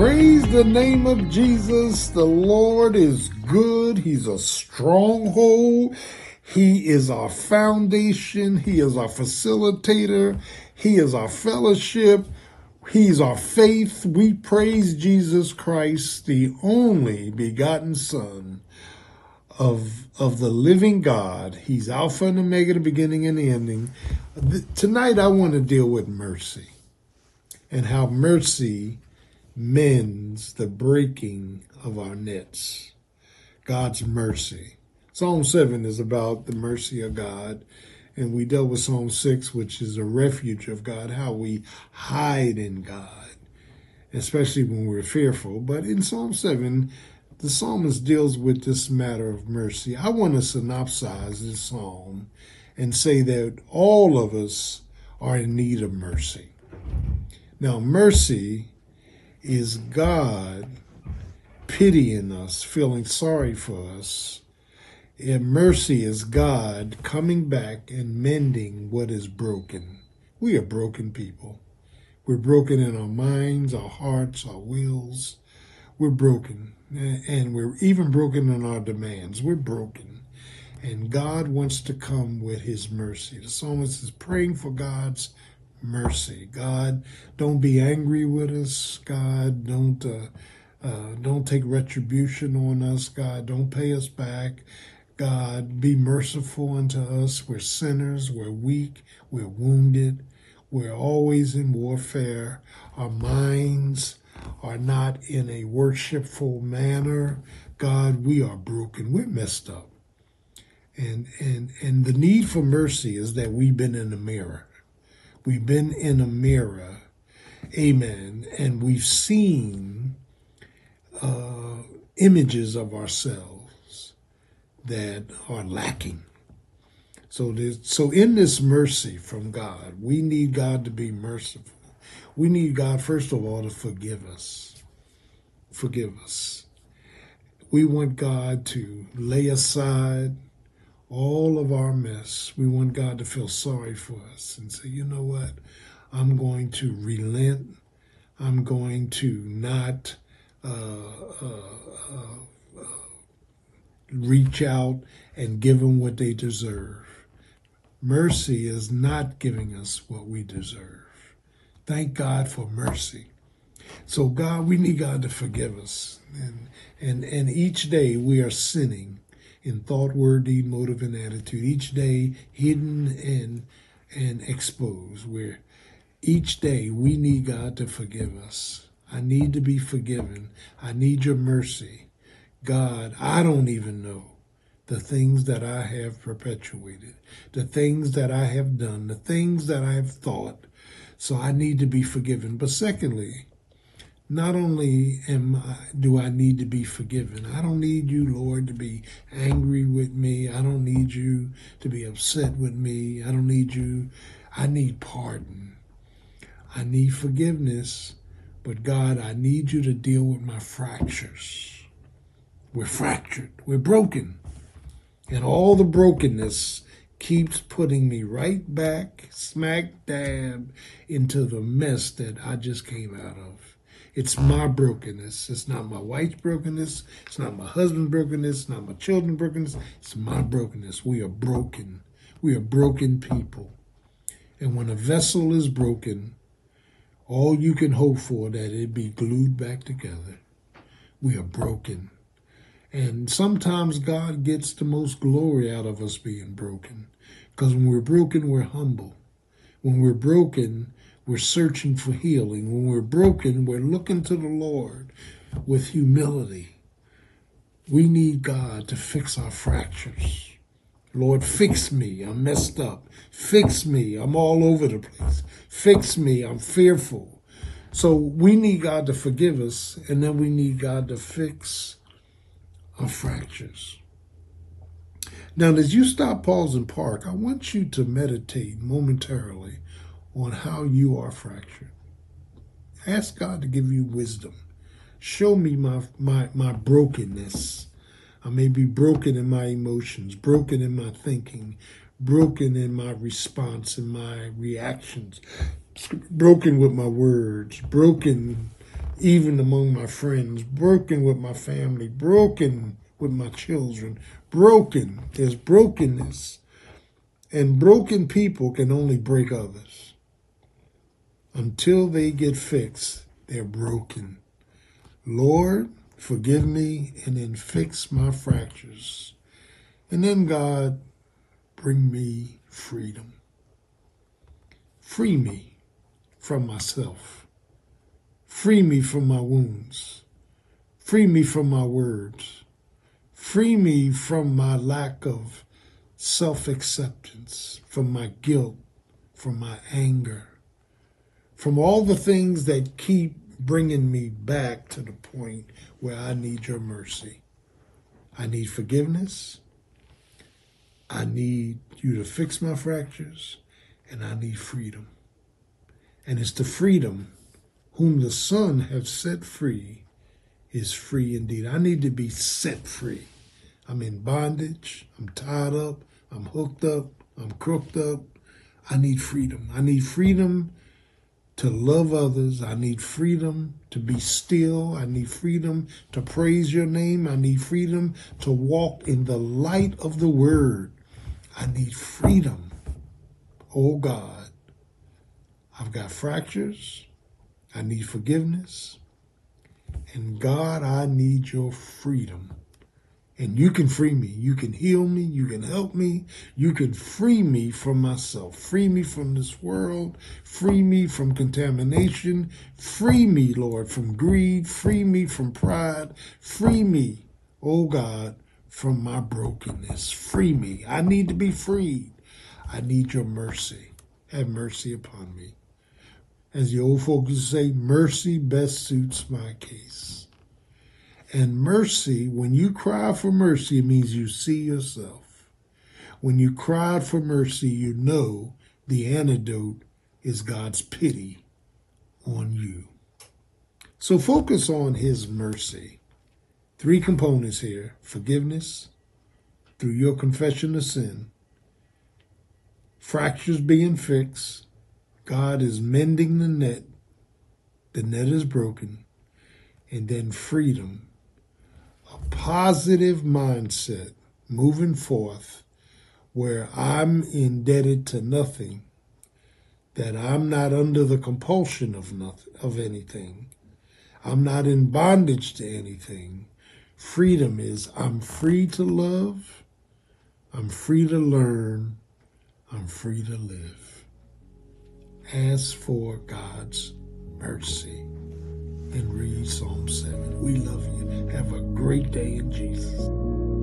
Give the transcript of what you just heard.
Praise the name of Jesus. The Lord is good. He's a stronghold. He is our foundation. He is our facilitator. He is our fellowship. He's our faith. We praise Jesus Christ, the only begotten Son of, of the living God. He's Alpha and Omega, the beginning and the ending. Tonight, I want to deal with mercy and how mercy mends the breaking of our nets. God's mercy. Psalm 7 is about the mercy of God. And we dealt with Psalm 6, which is a refuge of God, how we hide in God, especially when we're fearful. But in Psalm 7, the psalmist deals with this matter of mercy. I want to synopsize this psalm and say that all of us are in need of mercy. Now, mercy is God pitying us, feeling sorry for us. And mercy is God coming back and mending what is broken. We are broken people. We're broken in our minds, our hearts, our wills. We're broken. And we're even broken in our demands. We're broken. And God wants to come with his mercy. The psalmist is praying for God's mercy. God, don't be angry with us. God, don't uh, uh, don't take retribution on us. God, don't pay us back. God, be merciful unto us. We're sinners. We're weak. We're wounded. We're always in warfare. Our minds are not in a worshipful manner. God, we are broken. We're messed up. And, and, and the need for mercy is that we've been in the mirror. We've been in a mirror, amen, and we've seen uh, images of ourselves that are lacking. So, so in this mercy from God, we need God to be merciful. We need God, first of all, to forgive us. Forgive us. We want God to lay aside all of our mess. We want God to feel sorry for us and say, you know what? I'm going to relent. I'm going to not uh, uh, uh, reach out and give them what they deserve. Mercy is not giving us what we deserve. Thank God for mercy. So God, we need God to forgive us. And and and each day we are sinning in thought, word, deed, motive, and attitude, each day hidden and and exposed, where each day we need God to forgive us. I need to be forgiven. I need your mercy. God, I don't even know the things that I have perpetuated, the things that I have done, the things that I have thought. So I need to be forgiven. But secondly, not only am I, do I need to be forgiven, I don't need you, Lord, to be angry with me. I don't need you to be upset with me. I don't need you. I need pardon. I need forgiveness. But God, I need you to deal with my fractures. We're fractured. We're broken. And all the brokenness keeps putting me right back, smack dab, into the mess that I just came out of. It's my brokenness. It's not my wife's brokenness. It's not my husband's brokenness. It's not my children's brokenness. It's my brokenness. We are broken. We are broken people. And when a vessel is broken, all you can hope for that it be glued back together. We are broken. And sometimes God gets the most glory out of us being broken. Because when we're broken, we're humble. When we're broken, we're searching for healing. When we're broken, we're looking to the Lord with humility. We need God to fix our fractures. Lord, fix me. I'm messed up. Fix me. I'm all over the place. Fix me. I'm fearful. So we need God to forgive us, and then we need God to fix our fractures. Now, as you stop, pause, and park, I want you to meditate momentarily on how you are fractured. Ask God to give you wisdom. Show me my, my, my brokenness. I may be broken in my emotions, broken in my thinking, broken in my response and my reactions, broken with my words, broken even among my friends, broken with my family, broken with my children, broken. There's brokenness. And broken people can only break others. Until they get fixed, they're broken. Lord, forgive me and then fix my fractures. And then, God, bring me freedom. Free me from myself. Free me from my wounds. Free me from my words. Free me from my lack of self acceptance, from my guilt, from my anger, from all the things that keep bringing me back to the point where I need your mercy. I need forgiveness. I need you to fix my fractures, and I need freedom. And it's the freedom whom the Son have set free is free indeed. I need to be set free. I'm in bondage. I'm tied up. I'm hooked up. I'm crooked up. I need freedom. I need freedom to love others. I need freedom to be still. I need freedom to praise your name. I need freedom to walk in the light of the word. I need freedom. Oh God, I've got fractures. I need forgiveness. And God, I need your freedom. And you can free me. You can heal me. You can help me. You can free me from myself. Free me from this world. Free me from contamination. Free me, Lord, from greed. Free me from pride. Free me, oh God, from my brokenness. Free me. I need to be freed. I need your mercy. Have mercy upon me. As the old folks say, mercy best suits my case. And mercy, when you cry for mercy, it means you see yourself. When you cry for mercy, you know the antidote is God's pity on you. So focus on his mercy. Three components here forgiveness through your confession of sin, fractures being fixed, God is mending the net, the net is broken, and then freedom a positive mindset moving forth where I'm indebted to nothing, that I'm not under the compulsion of nothing, of anything. I'm not in bondage to anything. Freedom is I'm free to love, I'm free to learn, I'm free to live. Ask for God's mercy and read Psalm 7. We love you. Have a great day in Jesus.